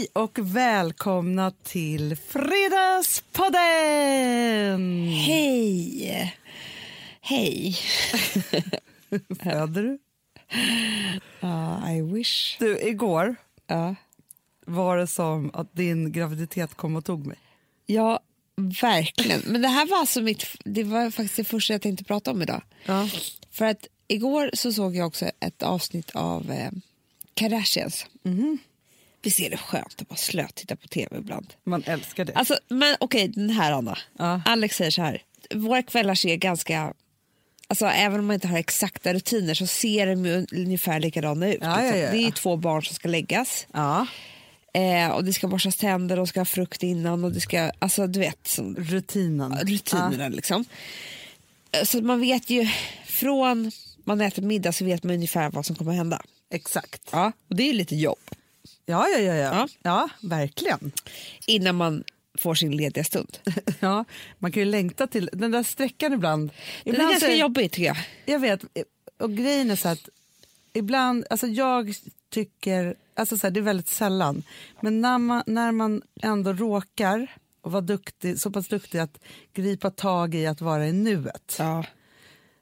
Hej och välkomna till Fredagspodden! Hej! Hej. Föder du? Uh, I wish. Du, igår Ja. var det som att din graviditet kom och tog mig. ja, verkligen. Men det här var alltså mitt, det var faktiskt det första jag tänkte prata om idag. Ja. För att igår så såg jag också ett avsnitt av eh, Kardashians. Visst är det skönt att bara slöt titta på tv ibland? Man älskar det. Alltså, men okej, den här Anna. Ja. Alex säger så här. Våra kvällar ser ganska... Alltså, även om man inte har exakta rutiner så ser de ungefär likadana ut. Ja, liksom. ja. Det är två barn som ska läggas. Eh, och det ska borstas tänder och ska ha frukt innan och det ska, alltså du vet, som, rutinen. rutinerna liksom. Eh, Så man vet ju, från man äter middag så vet man ungefär vad som kommer att hända. Exakt. Ja, och det är lite jobb Ja, ja, ja, ja. Ja. ja verkligen. innan man får sin lediga stund. Ja, man kan ju längta till den där sträckan ibland. Det är ibland ganska så jobbigt tycker jag. Jag vet, och grejen är så att ibland, alltså jag tycker, alltså så här, det är väldigt sällan, men när man, när man ändå råkar och vara duktig, så pass duktig att gripa tag i att vara i nuet Ja.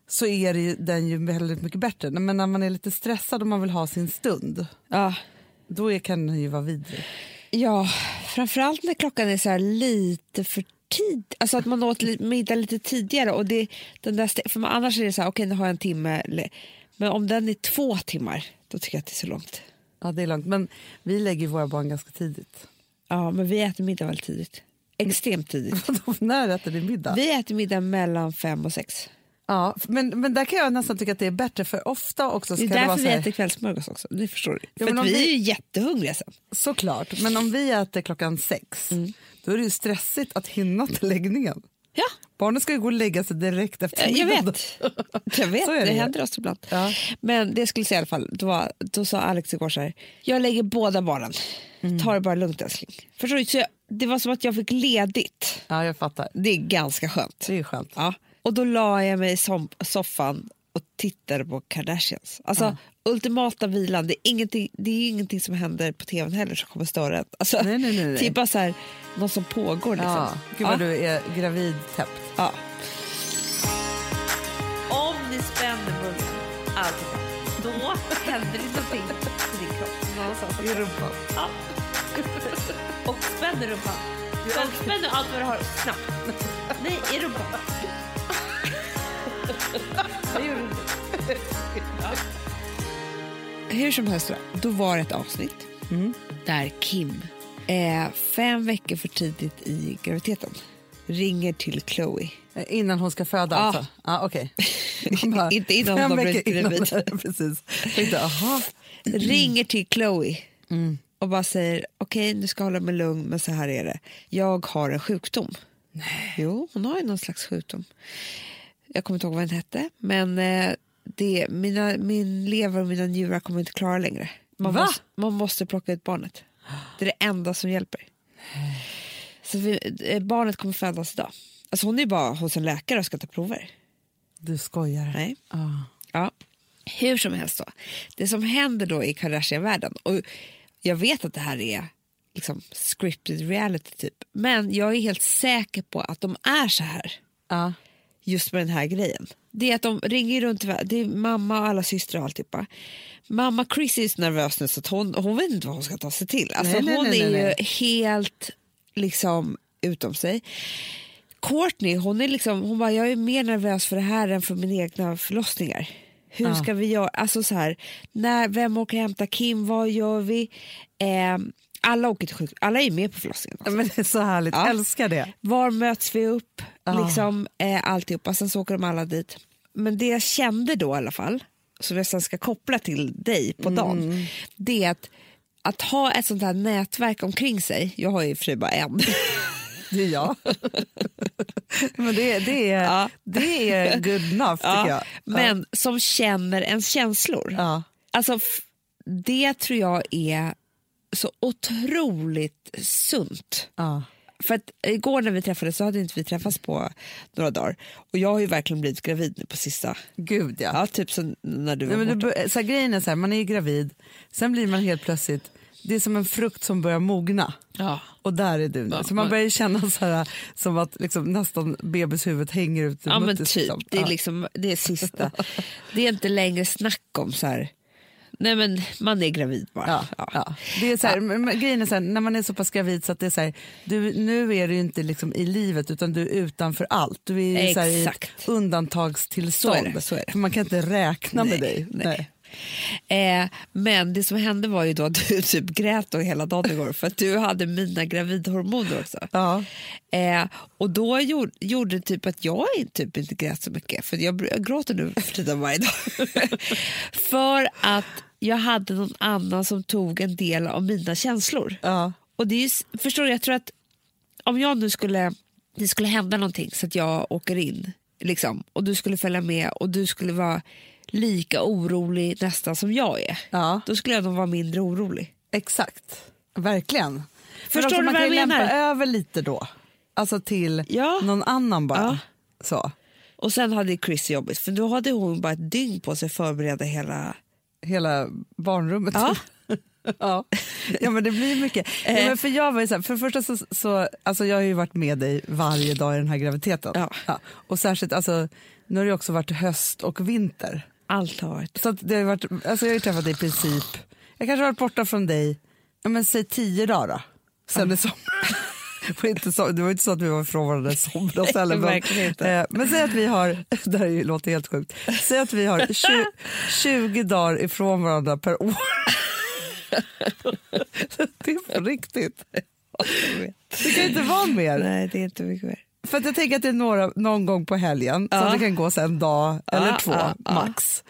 så är det ju, den ju väldigt mycket bättre. Men när man är lite stressad och man vill ha sin stund, Ja. Då kan den ju vara vidrig. ja, framförallt när klockan är så här lite för tid. Alltså att man åt middag lite tidigare. Och det, den där, för man, annars är det så här, okej nu har jag en timme. Men om den är två timmar, då tycker jag att det är så långt. Ja, det är långt. Men vi lägger våra barn ganska tidigt. Ja, men vi äter middag väldigt tidigt. Extremt tidigt. när äter ni middag? Vi äter middag mellan fem och sex. Ja, men, men där kan jag nästan tycka att det är bättre, för ofta också Det är ska det vara därför så vi äter kvällsmörgås också. Det förstår du. Ja, för vi vi- är ju jättehungriga sen. Såklart, men om vi äter klockan sex Mm. då är det ju stressigt att hinna till läggningen. Ja, Barnen ska ju gå och lägga sig direkt efter jag vet. Jag vet, det, det händer oss ibland. Ja. Men det skulle säga i alla fall, då, var, då sa Alex igår så här, jag lägger båda barnen. Mm. Ta det bara lugnt älskling. Förstår du? Så jag, det var som att jag fick ledigt. Ja, jag fattar. Det är ganska skönt. Det är skönt. Ja. Och då la jag mig i som, soffan och tittade på Kardashians. Alltså ultimata vilan, det är, ingenting, det är ingenting som händer på tvn heller som kommer störa en. Alltså, Nej, nej, nej, nej. Typ bara så här, något som pågår liksom. Ja, gud vad du är gravid täppt. Ja. Om ni spänner munnen, alltså, då händer det någonting på din kropp. I rumpan. Ja. Och spänner rumpan. Och spänner allt vad du har snabbt. Nej, i rumpan. Det gjorde. Ja. Hur som helst, då, var det ett avsnitt där Kim, eh, fem veckor för tidigt i graviditeten, ringer till Chloe. Eh, Innan hon ska föda Ja. alltså? Okej. Man bara, Inte innan hon har blivit gravid. Precis. Jag tänkte, aha. ringer till Chloe och bara säger okej, du ska hålla mig lugn, men så här är det. Jag har en sjukdom. Nej. Jo, hon har ju någon slags sjukdom. Jag kommer inte ihåg vad den hette, men eh, det, mina, min lever och mina njurar kommer inte klara längre. Man, Va? måste, man måste plocka ut barnet. Det är det enda som hjälper. Så vi, eh, barnet kommer födas idag. Alltså hon är bara hos en läkare och ska ta prover. Du skojar. Nej. Ja. Ja. Hur som helst då. Det som händer då i Kardashian-världen och jag vet att det här är liksom scripted reality typ men jag är helt säker på att de är så här Ja. Just med den här grejen. Det är att de ringer runt, det är mamma och alla systrar och alltihopa. Mamma Chris är så nervös nu så hon, hon vet inte vad hon ska ta sig till. Alltså Nej, nej, hon nej, är ju helt liksom utom sig. Courtney, hon är liksom, hon bara, jag är mer nervös för det här än för mina egna förlossningar. Hur Ja. ska vi göra? Alltså så här, när, vem åker och hämtar Kim? Vad gör vi? Eh, alla åker till sjuk, alla är med på förlossningen. Ja, Men det är så härligt, Ja. älskar det. Var möts vi upp? Ja. Liksom, eh, alltihopa. Sen så åker de alla dit. Men det jag kände då i alla fall, som jag sen ska koppla till dig på dagen, det är att, att ha ett sånt här nätverk omkring sig, jag har ju sig bara en, Det är jag. Men det, det, är, Ja. det är good enough tycker Ja, jag. men som känner ens känslor. Ja. Alltså, det tror jag är så otroligt sunt. Ja. För att igår när vi träffades så hade inte vi träffats på några dagar. Och jag har ju verkligen blivit gravid nu på sista. Gud ja. Ja, typ som när du var Nej, men borta. du, så här, grejen är så här, man är gravid, sen blir man helt plötsligt det är som en frukt som börjar mogna. Ja. Och där är du nu. Ja, så man men- börjar känna så här, som att liksom, nästan bebishuvudet hänger ut ur Ja men muttis, typ, liksom. det är liksom det är sista. Det är inte längre snack om så här, nej men man är gravid bara. Ja, Ja. ja. Det är så här, grejen är så här, när man är så pass gravid så att det är så här, du, nu är du inte liksom i livet utan du är utanför allt. Du är så här i ett undantagstillstånd. Så så. För man kan inte räkna med Nej, dig. nej. Eh, men det som hände var ju då att du typ grät då hela dagen igår för att du hade mina gravidhormoner också. Ja. Eh, och då gjorde, gjorde det typ att jag typ inte grät så mycket, för jag, jag gråter nu för tiden varje dag. för att jag hade någon annan som tog en del av mina känslor. Ja. Och det är, förstår du, jag tror att om jag nu skulle, det skulle hända någonting så att jag åker in liksom, och du skulle följa med och du skulle vara lika orolig nästan som jag är, ja, då skulle jag nog vara mindre orolig. exakt. Verkligen. Förstår också, du man vad kan jag menar? lämpa över lite då. Alltså till Ja. någon annan bara. Ja. Så. Och sen hade Chris jobbigt, för då hade hon bara ett dygn på sig att förbereda hela... hela barnrummet. Ja. ja. ja, men det blir mycket. Ja, Eh. men för jag var ju så här, för det första så, så alltså jag har ju varit med dig varje dag i den här graviditeten. Ja. Och särskilt, alltså, nu har det också varit höst och vinter. Allt har varit... Så det har varit, alltså jag har ju träffat dig i princip, jag kanske har varit borta från dig, ja, men säg tio dagar då, sen i somras. Det var inte så- det var inte så att vi var ifrån varandra i somras heller. Men, eh, men säg att vi har, det här låter helt sjukt, säg att vi har 20, 20 dagar ifrån varandra per år. det är på riktigt. Det kan inte vara mer. Nej, det är inte mycket mer. För jag tänker att det är några, någon gång på helgen, så Ja. att det kan gå så en dag eller Ja, två ja, max.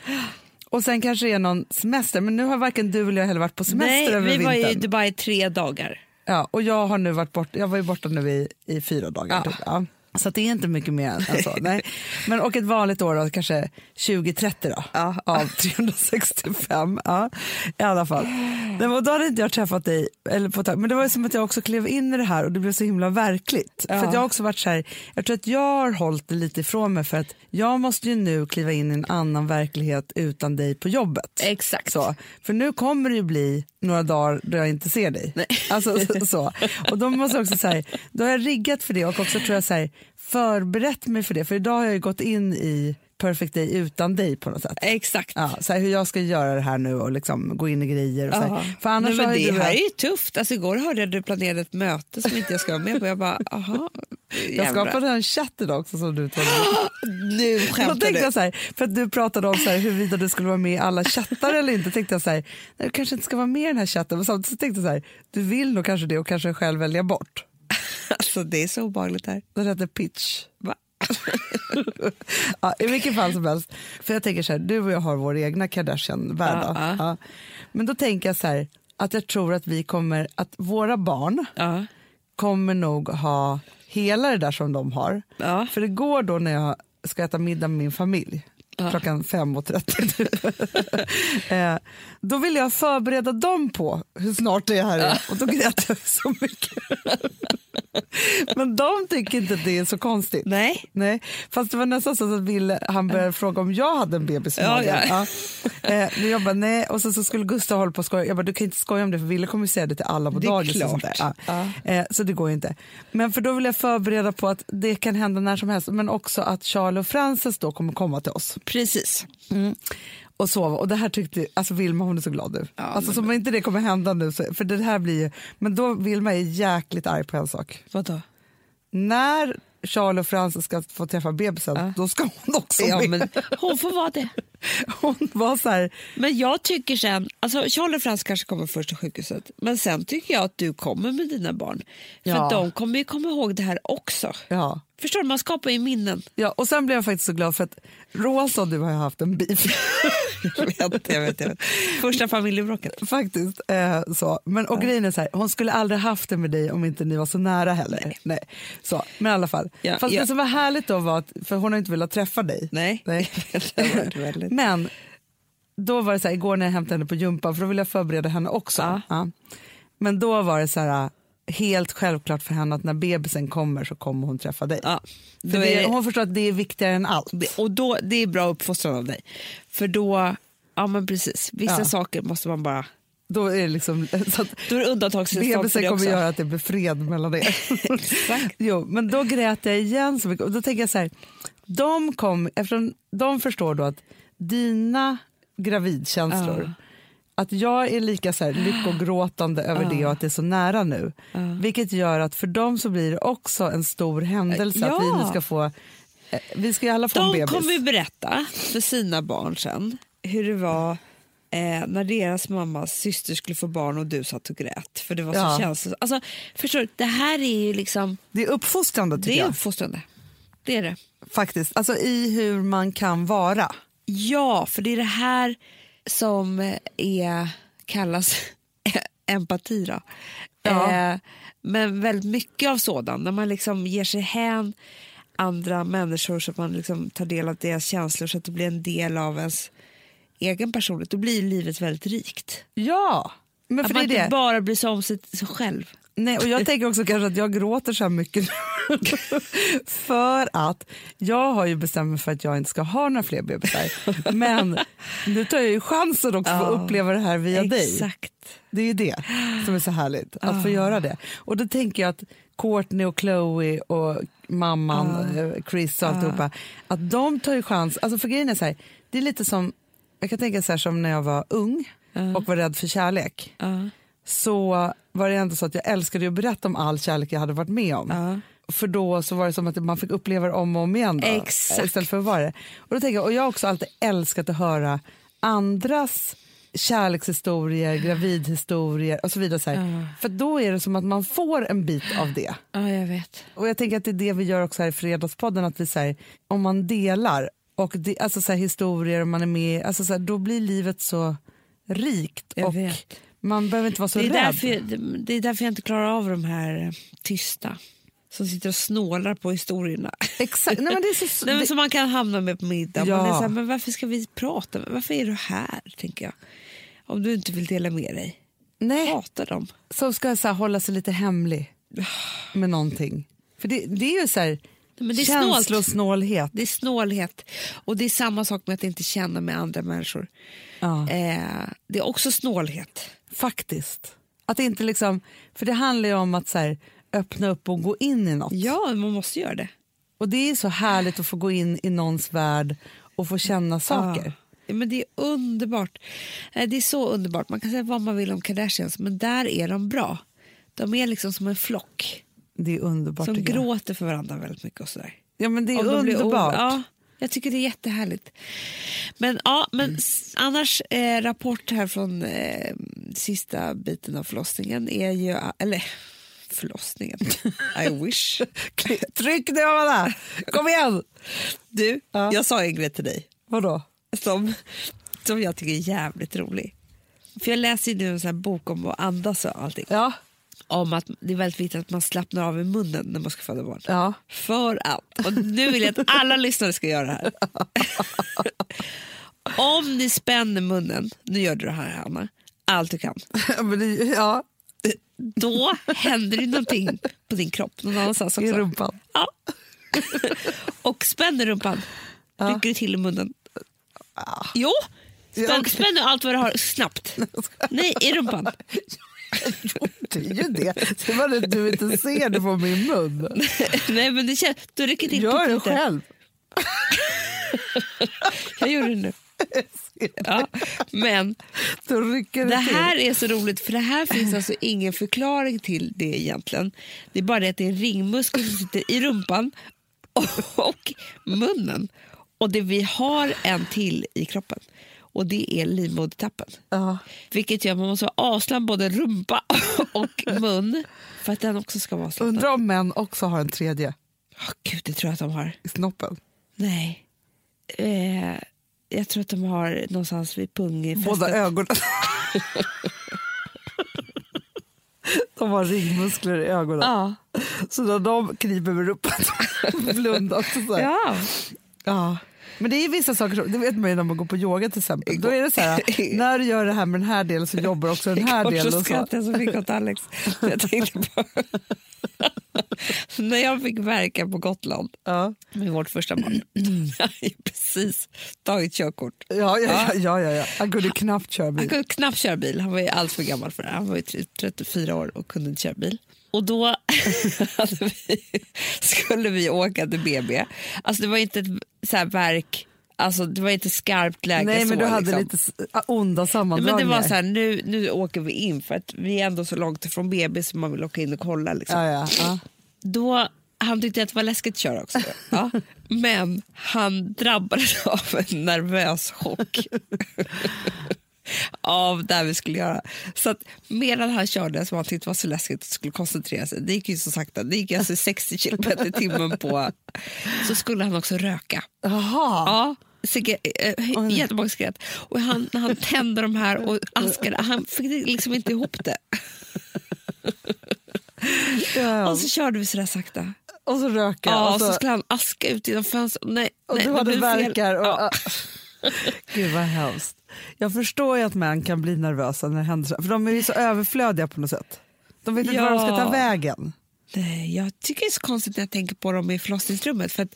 Och sen kanske det är någon semester, men nu har varken du eller jag heller varit på semester Nej, över vi var vintern. i Dubai tre dagar. Ja, och jag har nu varit borta, jag var ju borta nu i, i fyra dagar. Ja. Typ, ja. Så det är inte mycket mer än så. Nej. Men, och ett vanligt år då, kanske 20-30 då, Ja. av 365. Ja, I alla fall. Nej, men då hade inte jag träffat dig, eller på tag, men det var som att jag också klev in i det här och det blev så himla verkligt. Ja. För jag har också varit så här, jag tror att jag har hållit det lite ifrån mig för att jag måste ju nu kliva in i en annan verklighet utan dig på jobbet. Exakt. Så, för nu kommer det ju bli några dagar då jag inte ser dig. Nej. Alltså, så, så. Och då måste jag också säga, då har jag riggat för det och också tror jag så här, förberett mig för det. För idag har jag gått in i Perfect Day utan dig på något sätt. Exakt. Ja, så här, hur jag ska göra det här nu och liksom gå in i grejer. Och så här. För annars Nej, men det du här är ju tufft. Alltså, igår hörde jag att du planerade ett möte som inte jag ska vara med på. Jag bara, aha. jag skapade en chatt idag också som du tog. Nu Då skämtar tänkte du. jag så här, för att du pratade om så här, huruvida du skulle vara med i alla chattar eller inte, tänkte jag så här, du kanske inte ska vara med i den här chatten, men samtidigt så tänkte jag så här, du vill nog kanske det och kanske själv välja bort. Alltså, det är så obehagligt här. Den heter pitch. Va? ja, I vilket fall som helst, för jag tänker så här, du och jag har vår egna Kardashian-värld. Ja, ja. Ja. Men då tänker jag så här, att jag tror att vi kommer, att våra barn Ja. kommer nog ha hela det där som de har. Ja. För det går då när jag ska äta middag med min familj klockan 5.30 typ. eh, då vill jag förbereda dem på hur snart det här är och då grät jag så mycket. Men de tycker inte att det är så konstigt. Nej. Nej, fast det var nästan så att Ville, han började fråga om jag hade en bebis i Ja, magen. ja. Ja. Eh, jag bara, nej. Och så, så skulle Gustav hålla på och skoja. Jag bara, du kan inte skoja om det för Ville kommer säga det till alla på Det är dagis. Klart. Ja. Eh, så det går ju inte. Men för då vill jag förbereda på att det kan hända när som helst. Men också att Charlie och Frances då kommer komma till oss Precis. Och sova. Och det här tyckte, alltså Vilma hon är så glad nu. Ja, alltså men- som inte det kommer hända nu, så, för det här blir ju, men då Vilma är jäkligt arg på en sak. Vadå? När Charlie och Frances ska få träffa bebisen, Ja. då ska hon också Ja, med. men hon får vara det. Hon var så här, Men jag tycker sen, alltså Charlie och Frans kanske kommer först till sjukhuset, men sen tycker jag att du kommer med dina barn. För Ja. de kommer ju komma ihåg det här också. ja. Förstår du, man skapar ju minnen. Ja, och sen blev jag faktiskt så glad för att Rosa och du har haft en beef. jag vet, jag vet, jag vet. Första familjebråket. faktiskt. Eh, så. Men, och grejen är så här, hon skulle aldrig haft det med dig om inte ni var så nära heller. Nej. Så, men i alla fall. Ja, Fast ja. det som var härligt då var att, för hon har inte velat träffa dig. Nej. Nej. Väldigt- Men då var det så här, igår när jag hämtade henne på gympan, för då ville jag förbereda henne också. Ja. Ja. Men då var det så här, helt självklart för henne att när bebisen kommer så kommer hon träffa dig. Ja, För det, Hon förstår att det är viktigare än allt. och då, det är bra uppfostran av dig. För då, ja men precis, vissa Ja. saker måste man bara Då är det liksom... Så att Då är det undantagstillstånd bebisen kommer också. göra att det blir fred mellan er. Exakt. jo, men då grät jag igen så mycket. Och då tänker jag så här, de, kom, eftersom de förstår då att dina gravidkänslor, att jag är lika så här lyckogråtande över det och att det är så nära nu. Vilket gör att för dem så blir det också en stor händelse att vi Ja. nu ska få, eh, vi ska alla få en De bebis. kommer berätta för sina barn sen hur det var eh, när deras mammas syster skulle få barn och du satt och grät. För det var så Ja. känslosamt. Alltså, förstår du, det här är ju liksom, Det är uppfostrande tycker det är jag. uppfostrande. Det är det. Faktiskt. Alltså i hur man kan vara. Ja, för det är det här som är, kallas empati. Då. Ja. Eh, men väldigt mycket av sådan, när man liksom ger sig hän andra människor så att man liksom tar del av deras känslor så att det blir en del av ens egen personlighet. Då blir livet väldigt rikt. Ja, men Att för det man är inte det. bara bryr sig om sig, sig själv. Nej, och jag tänker också kanske att jag gråter så här mycket för att jag har ju bestämt mig för att jag inte ska ha några fler bebisar. Men nu tar jag ju chansen också att få Ja, uppleva det här via dig. Exakt. Det är ju det som är så härligt, att få göra det. Och då tänker jag att Courtney och Chloe och mamman eh, Chris och alltihopa, att de tar ju chans. Alltså för grejen är så här, det är lite som, jag kan tänka så här som när jag var ung och var rädd för kärlek. Så var det ändå så att jag älskade att berätta om all kärlek jag hade varit med om. Ja. För då så var det som att man fick uppleva det om och om igen. Då, Exakt. Istället för att vara det. Och, då tänker jag, och jag har också alltid älskat att höra andras kärlekshistorier, gravidhistorier och så vidare. Så. Ja. För då är det som att man får en bit av det. ja, jag vet. Och jag tänker att det är det vi gör också här i Fredagspodden, att vi säger om man delar och det, alltså så här, historier och man är med, alltså så här, då blir livet så rikt Jag och vet. Man behöver inte vara så Det är, rädd. därför, jag- det, är därför jag inte klarar av de här eh, tysta som sitter och snålar på historierna. Exakt. Nej, men det är så, Nej, men som man kan hamna med på middag. Ja. Man är så här, men varför ska vi prata? Varför är du här? tänker jag. Om du inte vill dela med dig. nej, Prata dem. som ska så här, hålla sig lite hemlig med någonting. För det, det är ju så här, men det är känslosnålhet. Det är snålhet. Och det är samma sak med att inte känna med andra människor. Ja, Eh, det är också snålhet. faktiskt. Att inte liksom, för det handlar ju om att så här, öppna upp och gå in i något. Ja, man måste göra det. Och det är så härligt att få gå in i någons värld och få känna saker. Ja, men det är underbart. Eh, Det är så underbart. Man kan säga vad man vill om Kardashians, men där är de bra. De är liksom som en flock Det är underbart. som gråter för varandra väldigt mycket. Och sådär. Ja, men det är Om de blir underbart. o- Ja, jag tycker det är jättehärligt. Men, ja, men s- annars, eh, rapport här från eh, sista biten av förlossningen är ju... Eller förlossningen, I wish. Tryck nu, Amanda! Kom igen! Du, Ja. jag sa en grej till dig Vadå? som, som jag tycker är jävligt rolig. För Jag läser ju nu en sån här bok om att andas och allting. Ja. Om att det är väldigt viktigt att man slappnar av i munnen när man ska föda barn. ja. För att, och nu vill jag att alla lyssnare ska göra det här. Om ni spänner munnen, nu gör du det här Hanna, allt du kan. ja. Då händer det någonting på din kropp någon annanstans I också. rumpan. Ja. Och spänner rumpan, Ja. rycker du till i munnen. Jo, Ja, spänn, spänn allt vad du har snabbt. Nej, i rumpan. Det är ju det. Det var det du inte ser det på min mun. Nej, men det känns, du rycker till Gör det själv. Jag gjorde det nu. Ja, men det, här är så roligt för det här finns alltså ingen förklaring till det egentligen. Det är bara det att det är en ringmuskel som sitter i rumpan och munnen. Och det vi har en till i kroppen och det är livmodertappen. Ja. Vilket gör att man måste vara avslappnad både rumpa och mun för att den också ska vara avslappnad. Undrar om män också har en tredje Åh, Gud, det tror jag att de har. i snoppen. Nej. Eh, jag tror att de har någonstans vid pungfästet. Båda ögonen. De har ringmuskler i ögonen. Ja. Så när de kniper med rumpan blundar. Så här. ja. Ja. Men det är vissa saker, som, det vet man ju när man går på yoga till exempel. Då är det så här, när du gör det här med den här delen så jobbar också den här Igår delen. Och så. skrattade jag så mycket åt Alex. Jag tänkte på När jag fick verka på Gotland Ja. med vårt första barn, jag hade precis tagit körkort. Ja, ja, ja, ja, ja, ja. Han kunde knappt köra Han bil. kunde knappt köra bil, han var ju alldeles för gammal för det. Han var ju 34 år och kunde inte köra bil. Och då vi, skulle vi åka till BB. Alltså det var inte ett så här verk, alltså det var inte skarpt läge Nej, men så, du hade liksom. lite onda Nej, sammandragningar. men det var så här, nu, nu åker vi in för att vi är ändå så långt ifrån BB så man vill åka in och kolla. Liksom. Ja, ja, ja. Då, han tyckte att det var läskigt att köra också. Ja. Men han drabbades av en nervös chock av det vi skulle göra. Så att medan han körde som han tyckte var så läskigt och skulle koncentrera sig, det gick ju så sakta, det gick alltså 60 km i timmen på, så skulle han också röka. Jaha. Ja, äh, jättemånga cigaretter. Och han, han tände de här och askade, han fick liksom inte ihop det. Ja. Och så körde vi sådär sakta. Och så röka. Ja, och så så, skulle han aska ut genom fönstret. Nej, och nej, du hade verkar. Och, Ja. Gud vad hemskt. Jag förstår ju att män kan bli nervösa när det händer så. För de är ju så överflödiga på något sätt. De vet inte var de ska ta Ja. vägen. Nej, jag tycker det är så konstigt när jag tänker på dem i förlossningsrummet. För att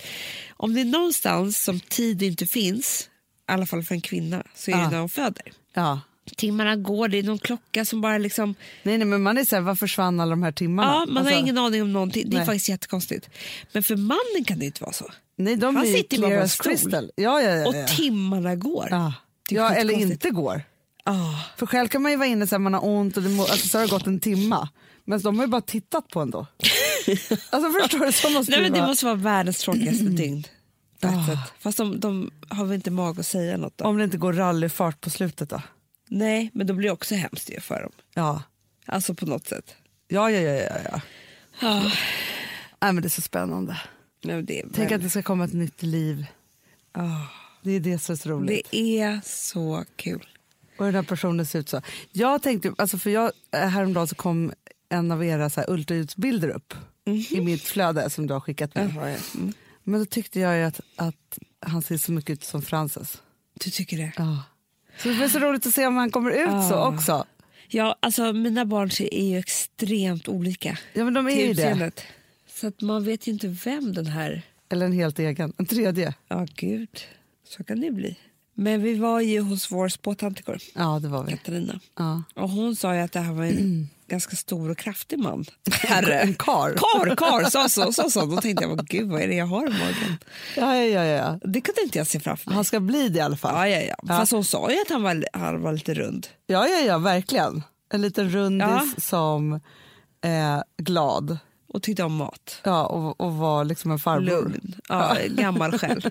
om det är någonstans som tid inte finns, i alla fall för en kvinna, så är Ja. det när hon föder. Ja. Timmarna går, det är någon klocka som bara liksom... Nej, nej, men man är så här, var försvann alla de här timmarna? Ja, man Alltså, har ingen aning om någonting. Det är nej. faktiskt jättekonstigt. Men för mannen kan det inte vara så. Nej, de Han sitter bara på en stol. Ja, ja, ja. Och ja. timmarna går. Ja. Eller inte går. Ah. För själv kan man ju vara inne så här, man har ont och det må, alltså, så har det gått en timma. Men de har ju bara tittat på ändå. alltså förstår du? Så måste Nej, det men det vara. måste vara världens tråkigaste dygn. ett Ah. sätt. Fast de, de har väl inte mag att säga något då? Om det inte går rallyfart på slutet då? Nej, men då blir det också hemskt ju för dem. Ja. Alltså på något sätt. Ja, ja, ja, ja, ja. Ah. Nej, men det är så spännande. Nej, det, är Tänk väl- att det ska komma ett nytt liv. Ah. Det är det som är så roligt. det är så kul. Och den här personen ser ut så. Jag tänkte, alltså för jag, eh, häromdagen så kom en av era så här ultraljudsbilder upp i mitt flöde som du har skickat mig. Ja. Mm. Men då tyckte jag att, att han ser så mycket ut som Frances. Du tycker det? Ja. Så det blir så roligt att se om han kommer ut så Ah. också. Ja, alltså mina barn är ju extremt olika Ja men de är ju det. Så att man vet ju inte vem den här... Eller en helt egen, en tredje. Ja, gud. Så kan det bli. Men vi var ju hos vår spåtant igår, Ja det var vi. Katarina. Ja. Och hon sa ju att det här var en ganska stor och kraftig man. Herre. En kar. Kar, kar, sa så, så, så. Då tänkte jag, gud vad är det jag har i magen? Ja, ja, ja, ja. Det kunde inte jag se framför mig. Han ska bli det i alla fall. Ja, ja, ja. Ja. Fast hon sa ju att han var, han var lite rund. Ja, ja, ja, verkligen. En liten rundis Ja. som är glad. Och tyckte om mat. Ja, och, och var liksom en farbror. Lugn. Ja, gammal själ.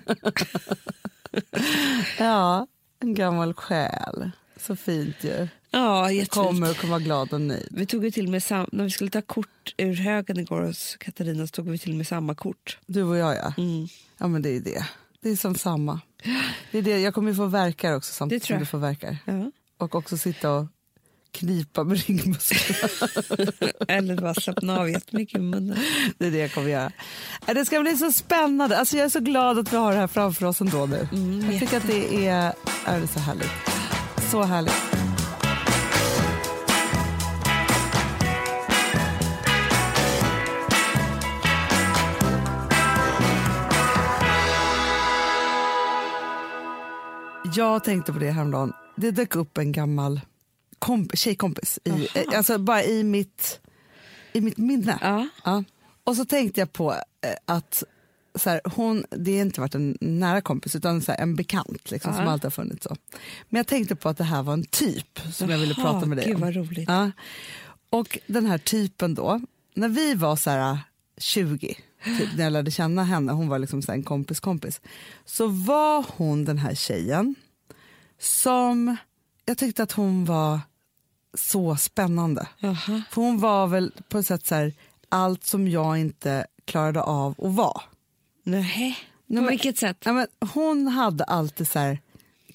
Ja, en gammal själ. Så fint ju. Ja, jättefint. Kommer och kommer vara glad och nöjd. Vi tog ju till med sam- när vi skulle ta kort ur högen igår hos Katarina så tog vi till med samma kort. Du och jag ja. Mm. Ja men det är det. Det är som samma. Det är det. Jag kommer ju få verkar också samtidigt som du får verkar. Ja. Och också sitta och knipa med ryggmusklerna. Eller bara slappna av jättemycket i munnen. Det är det jag kommer göra. Äh, Det ska bli så spännande. Alltså jag är så glad att vi har det här framför oss ändå nu. Mm, jag tycker att det är, är det så härligt. Så härligt. Jag tänkte på det häromdagen. Det dök upp en gammal komp- tjejkompis, i, eh, alltså bara i mitt, i mitt minne. Ja. Ja. Och så tänkte jag på eh, att så här, hon, det har inte varit en nära kompis utan så här, en bekant liksom, som Ja. alltid har funnits. Så. Men jag tänkte på att det här var en typ som jag ville prata med dig gud om. vad roligt. Ja. Och den här typen då, när vi var så här 20, typ, när jag lärde känna henne, hon var liksom så en kompis kompis, så var hon den här tjejen som, jag tyckte att hon var så spännande. Jaha. För hon var väl på ett sätt så här, allt som jag inte klarade av att vara. Nej. På men- vilket sätt? Ja, men hon hade alltid så här,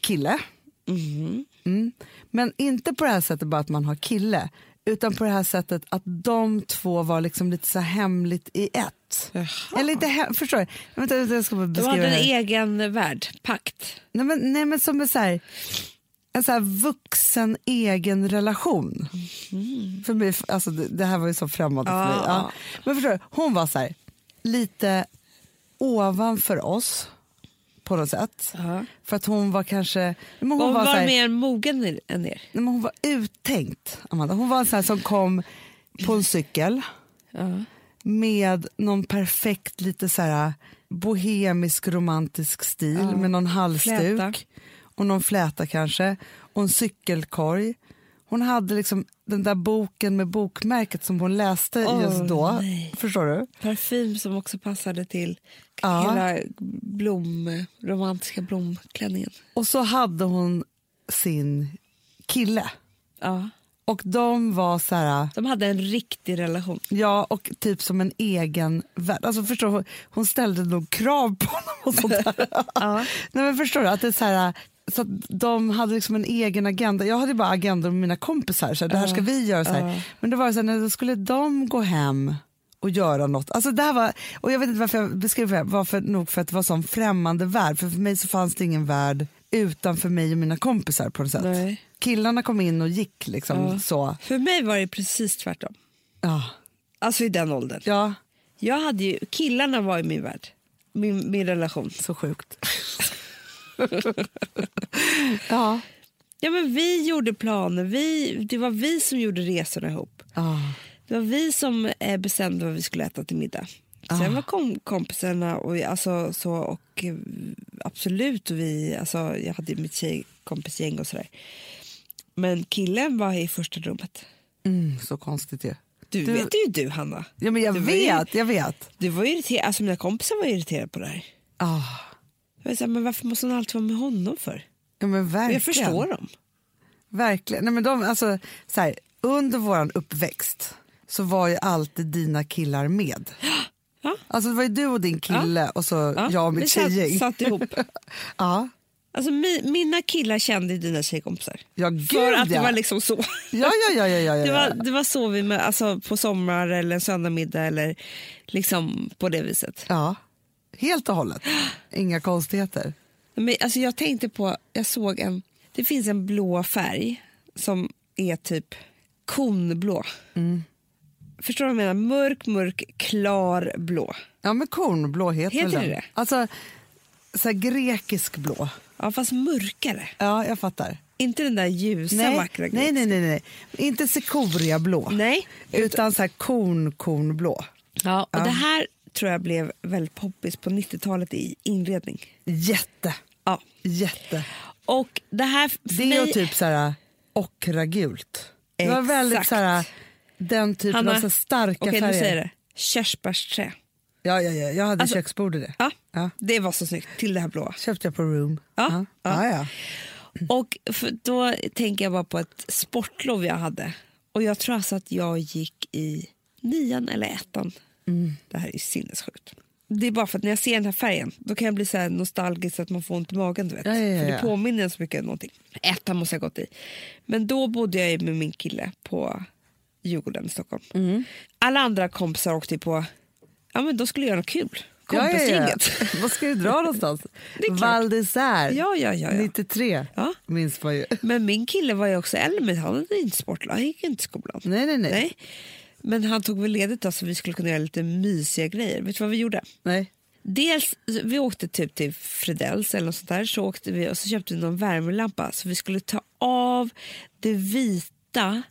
kille, Mhm. mm. men inte på det här sättet bara att man har kille, utan på det här sättet att de två var liksom lite så hemligt i ett. Jaha. Eller inte hem, förstår du? Vänta, jag ska bara De beskriva hade en egen värld, pakt. Nej men, nej men som är så här, en så här vuxen egen relation. För mig, alltså det, det här var ju så främmande för mig. Ja. Men förstår du, hon var så här, lite ovanför oss på något sätt. Ja. För att hon var kanske... Men hon Hon var, var, här, mer mogen än er. Nej, men hon var uttänkt, Amanda. Hon var en sån som kom på en cykel Ja. med någon perfekt, lite så här bohemisk romantisk stil Ja. med någon halsduk Fläta. Och någon fläta kanske och en cykelkorg. Hon hade liksom den där boken med bokmärket som hon läste Åh, just då. nej. Förstår du? Parfym som också passade till Ja. hela blom, romantiska blomklänningen. Och så hade hon sin kille. Ja. Och de var så här... De hade en riktig relation. Ja, och typ som en egen värld. Alltså, förstår, du, hon ställde nog krav på honom och sånt där. Ja. Nej, men förstår du? Att det är så, här, så de hade liksom en egen agenda. Jag hade bara agendor med mina kompisar. Så här, det här ska vi göra. Så här. Men det var så här, när då skulle de gå hem och göra något. Alltså det här var, och jag vet inte varför jag beskrev det, var för, nog för att det var sån främmande värld. För för mig så fanns det ingen värld utanför mig och mina kompisar på något sätt. Nej. Killarna kom in och gick liksom Ja. så. För mig var det precis tvärtom. Ja. Alltså i den åldern. ja, Jag hade ju, killarna var i min värld. Min, min relation. så sjukt. ja. Ja, men vi gjorde planer. Vi, det var vi som gjorde resorna ihop. ja. Det var vi som eh, bestämde vad vi skulle äta till middag. Sen Ah. var kom, kompisarna och, alltså, så, och eh, absolut, och vi, alltså, jag hade mitt tjejkompisgäng och sådär. Men killen var i första rummet. Mm, så konstigt ju. Du, Du- vet ju du, Hanna. Ja, men jag Du var ju- vet, jag vet. Du var irriterad, alltså mina kompisar var irriterade på det här. Ah, Jag men varför måste hon alltid vara med honom för? ja, men verkligen. jag förstår dem. Verkligen. Nej, men de, alltså, så här, under vår uppväxt så var ju alltid dina killar med. Ja. Alltså, det var ju du och din kille och så Ja, jag och mitt satt, tjejgäng. satt ihop. Ja. Alltså, mi, mina killar kände dina tjejkompisar. ja, gud För att det ja. var liksom så. ja, ja, ja, ja, ja, ja. Det var, det var så vi med, alltså, på sommar eller en söndagmiddag eller liksom på det viset. ja. Helt och hållet. Inga konstigheter. Men, alltså, jag tänkte på, jag såg en, det finns en blå färg som är typ konblå. Mm. Förstår du vad jag menar? Mörk, mörk, klar blå. Ja, men kornblå heter, Heter det den. det? Alltså, så här, grekisk blå. Ja, fast mörkare. Ja, jag fattar. Inte den där ljusa, Nej, vackra nej, nej, nej, nej. Inte sekoriablå. Nej. Utan så här korn, kornblå. Ja, och Ja. Det här tror jag blev väldigt poppis på 90-talet i inredning. Jätte, Ja. jätte. Och det här Det mig... och typ så här ockragult. Det var väldigt Exakt. så här, den typen Hanna, av så starka Okej, nu färger. säger det. Körsbärsträ. Ja, ja, ja, jag hade Alltså- köksbord i det. Ja, Ja. Det var så snyggt, till det här blåa. Köpte jag på Room. Ja, ja. ja. ja. Och för, då tänker jag bara på ett sportlov jag hade. Och jag tror alltså att jag gick i nian eller ettan. Mm. Det här är ju sinnessjukt. Det är bara för att när jag ser den här färgen då kan jag bli så här nostalgisk så att man får ont i magen. Du vet. Ja, ja, ja, För det påminner en så mycket om någonting. Ettan måste jag ha gått i. Men då bodde jag med min kille på Djurgården i Stockholm. Mm. Alla andra kompisar åkte på, ja men då skulle jag göra något kul. Ja, ja, ja. Kompisgänget. Vad ska du dra någonstans? Val Ja, ja, ja, ja. 93, Ja. minns man ju. Men min kille var ju också äldre, men han hade inte sportlag. Han gick inte i skolan. Nej, nej, nej. Nej. Men han tog väl ledigt då, så vi skulle kunna göra lite mysiga grejer. Vet du vad vi gjorde? nej. Dels, vi åkte typ till Fredells eller något sånt där, så åkte vi och så köpte vi någon värmelampa så vi skulle ta av det vita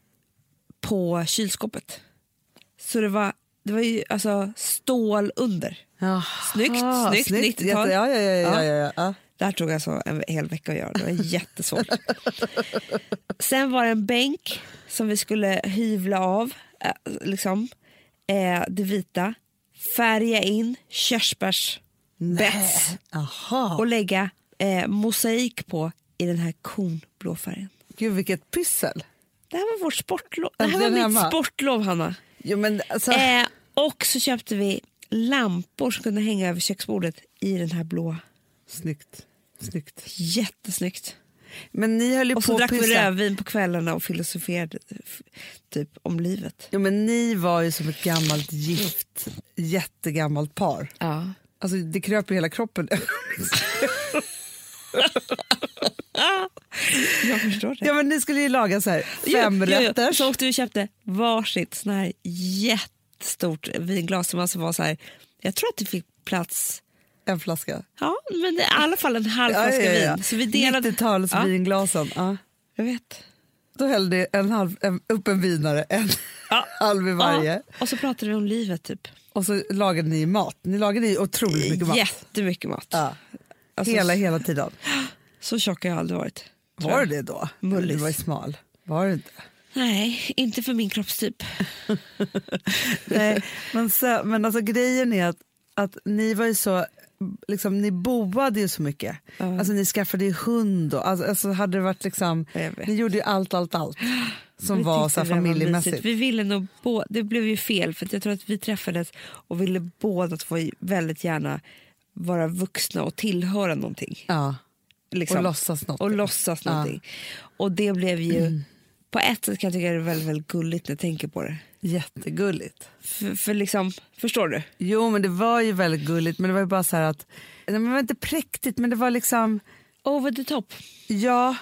på kylskåpet. Så det var, det var ju alltså stål under. Jaha, Snyggt, snyggt, 90-tal. Jätte- Ja, ja, ja, ja, Ja. Det här tog alltså en hel vecka att göra. Det var jättesvårt. Sen var det en bänk som vi skulle hyvla av, liksom, eh, det vita. Färga in körsbärsbets och lägga eh, mosaik på i den här kornblå färgen. Gud, vilket pyssel. Det här var vårt sportlov. Det här var mitt hemma. sportlov, Hanna. Jo, men alltså, Eh, och så köpte vi lampor som kunde hänga över köksbordet i den här blå. Snyggt. Snyggt. Jättesnyggt. Men ni höll ju Och så på drack vi rödvin på kvällarna och filosoferade typ om livet. Jo, men ni var ju som ett gammalt gift, jättegammalt par. Ja. Alltså, det kröp i hela kroppen. Jag förstår det. Ja, men ni skulle ju laga så här fem Jo, jo, jo. Så åkte vi och köpte varsitt sån här jättestort vinglas som alltså var så här, jag tror att det fick plats En flaska. Ja, men det är i alla fall en halv flaska vin. Så vi delade... 90-tals Ja. Ja. Jag vet. Då hällde en halv, en, upp en vinare, en Ja. halv i varje. Ja, och så pratade vi om livet typ. Och så lagade ni mat. Ni lagade otroligt mycket mat. Jättemycket mat. Ja. Alltså, hela, hela tiden. Så tjock har jag aldrig varit. Var du det då? Mullis. Du var ju smal. Var du inte? Nej, inte för min kroppstyp. Nej, men, så, men alltså grejen är att, att ni var ju så, liksom, ni boade ju så mycket. Ja. Alltså ni skaffade ju hund och alltså, alltså hade det varit liksom, ni gjorde ju allt, allt, allt som Vi var så familjemässigt. Vi ville nog bo- det blev ju fel för jag tror att vi träffades och ville båda två väldigt gärna vara vuxna och tillhöra någonting. Ja, Liksom. och låtsas något. och låtsas Ja. någonting. Och det blev ju, på ett sätt kan jag tycka det är väldigt, väldigt gulligt när jag tänker på det. Jättegulligt. För, för liksom, förstår du? Jo, men det var ju väldigt gulligt, men det var ju bara så här att, det var inte präktigt, men det var liksom, Over the top. ja,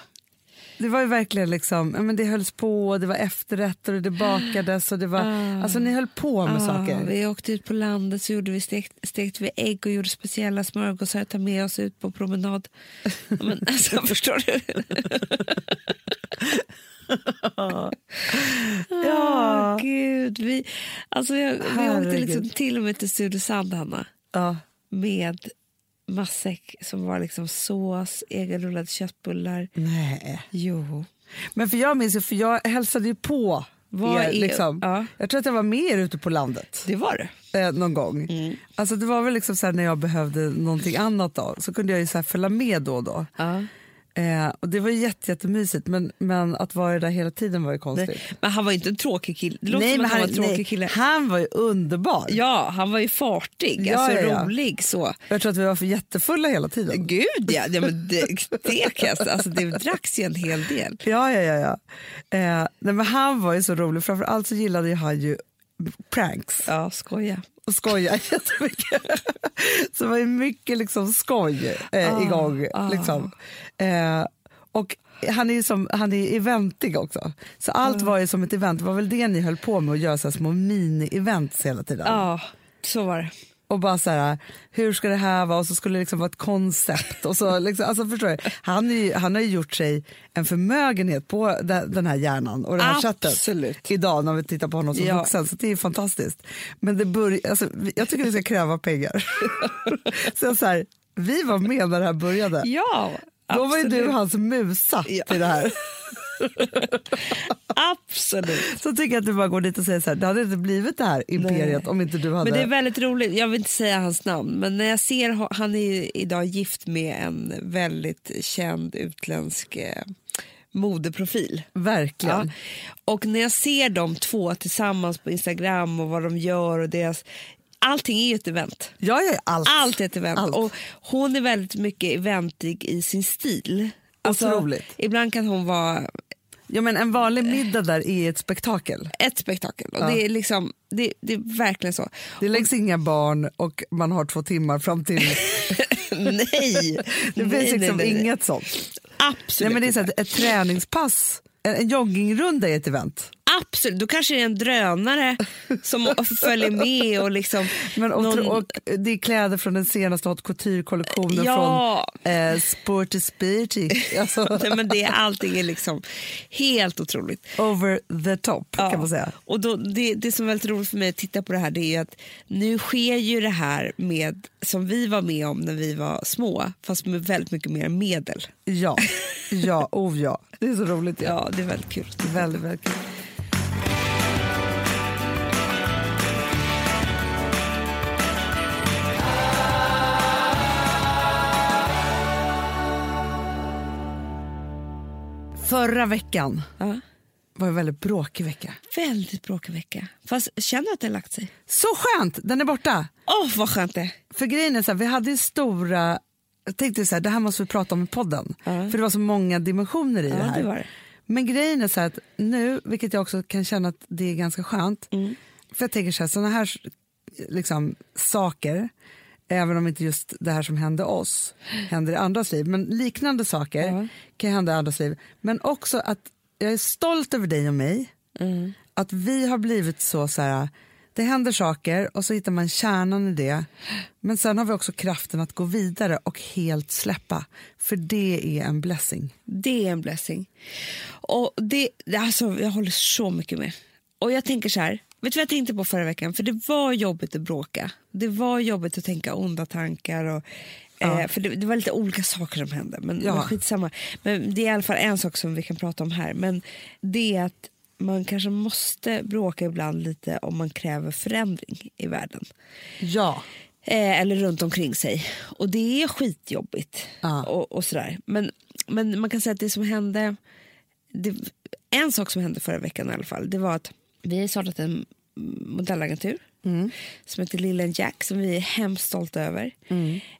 det var ju verkligen liksom, men det hölls på, och det var efterrätter och det bakades och det var, Ah. alltså ni höll på med Ja, saker. Vi åkte ut på landet så gjorde vi stekt, stekte vi ägg och gjorde speciella smörgåsar att ta med oss ut på promenad. Men, alltså, förstår du? Vi, alltså jag, vi åkte liksom till och med till Sudesand, Hanna, Ja. med matsäck som var liksom sås, egenrullade köttbullar. Nej. Jo. Men för jag minns för jag hälsade ju på Vad er, liksom. ja. Jag tror att jag var med er ute på landet Det var det. eh, någon gång. Alltså det var väl liksom så när jag behövde någonting annat då, så kunde jag ju så följa med då och då. Ja. Eh, och det var jätte, jättemysigt, men, men att vara där hela tiden var ju konstigt. Nej. Men han var ju inte en tråkig kille. Det låter Nej, men han var han, en tråkig nej, kille. han var ju underbar. Ja, han var ju fartig, Ja, alltså ja, rolig så. Jag tror att vi var för jättefulla hela tiden. Gud ja, ja men det, det, alltså, det dracks ju en hel del. Ja, ja, ja. ja. Eh, nej, men han var ju så rolig, framförallt så gillade han ju pranks. Ja, skoja. Och skoja jättemycket. Så det var ju mycket liksom skoj eh, Ah, igång. ah. Liksom. Eh, och han är ju som, han är eventig också. Så allt Ah. var ju som ett event. Det var väl det ni höll på med att göra så små mini-events hela tiden. Ja, så var det. Och bara så här, hur ska det här vara? Och så skulle det liksom vara ett koncept. Och så liksom, alltså förstår du? Han, ju, han har ju gjort sig en förmögenhet på de- den här hjärnan och det här Absolut. sättet idag när vi tittar på honom som Ja. vuxen. Så det är fantastiskt. Men det bör, alltså, jag tycker vi ska kräva pengar. så jag så här, vi var med när det här började. Ja, Då var ju du hans musa Ja. till det här. Absolut. Så tycker jag att du bara går dit och säger så här, det hade inte blivit det här imperiet Nej. om inte du hade... Men det är väldigt roligt, jag vill inte säga hans namn, men när jag ser, han är idag gift med en väldigt känd utländsk eh, modeprofil. Verkligen. Ja. Och när jag ser de två tillsammans på Instagram och vad de gör och deras... Allting är ju ett event. Jag gör allt. Allt är ett event. Allt. Och hon är väldigt mycket eventig i sin stil. Alltså, Otroligt. ibland kan hon vara Ja, men en vanlig middag där är ett spektakel. ett spektakel. Och Ja. det, är liksom, det, det är verkligen så. Det läggs inga barn och man har två timmar fram till... nej! Det finns nej, liksom nej, nej. inget sånt. Absolut Nej, men det är så att ett träningspass, en, en joggingrunda är ett event. Absolut, då kanske det är en drönare som följer med och liksom... Men, och, någon- och det är kläder från den senaste haute couture-kollektionen Ja. från eh, Sporty Spirty. Alltså, Nej, men det, är- allting är liksom helt otroligt. over the top kan man säga. Och då, det, det som är väldigt roligt för mig att titta på det här det är att nu sker ju det här med som vi var med om när vi var små fast med väldigt mycket mer medel. Ja, ja, oh ja. Det är så roligt. Ja. Ja, det är väldigt kul. Väldigt, väldigt kul. Förra veckan Ja. var en väldigt bråkig vecka. Väldigt bråkig vecka. Fast känner att det har lagt sig. Så skönt, den är borta. Åh, vad skönt det. För grejen är så här, vi hade ju stora, jag tänkte så här, det här måste vi prata om i podden. Ja. För det var så många dimensioner i Ja, det här. det det. Men grejen är så här att nu, vilket jag också kan känna att det är ganska skönt, Mm. för jag tänker så här, sådana här liksom, saker Även om inte just det här som hände oss händer i andras liv. Men liknande saker Ja. kan hända i andras liv. Men också att jag är stolt över dig och mig. Mm. Att vi har blivit så, så här, det händer saker och så hittar man kärnan i det. Men sen har vi också kraften att gå vidare och helt släppa. För det är en blessing. Det är en blessing. Och det, alltså, jag håller så mycket med. Och jag tänker så här, vet du vad jag tänkte på förra veckan? För det var jobbigt att bråka. Det var jobbigt att tänka onda tankar. Och, Ja. eh, för det, det var lite olika saker som hände. Men, Ja. men skitsamma. Men det är i alla fall en sak som vi kan prata om här. Men det är att man kanske måste bråka ibland lite om man kräver förändring i världen. Ja, Eh, eller runt omkring sig. Och det är skitjobbigt. Ja. Och, och sådär. Men, men man kan säga att det som hände... Det, en sak som hände förra veckan i alla fall, det var att vi har startat en modellagentur som heter Lillen Jack som vi är hemskt stolta över.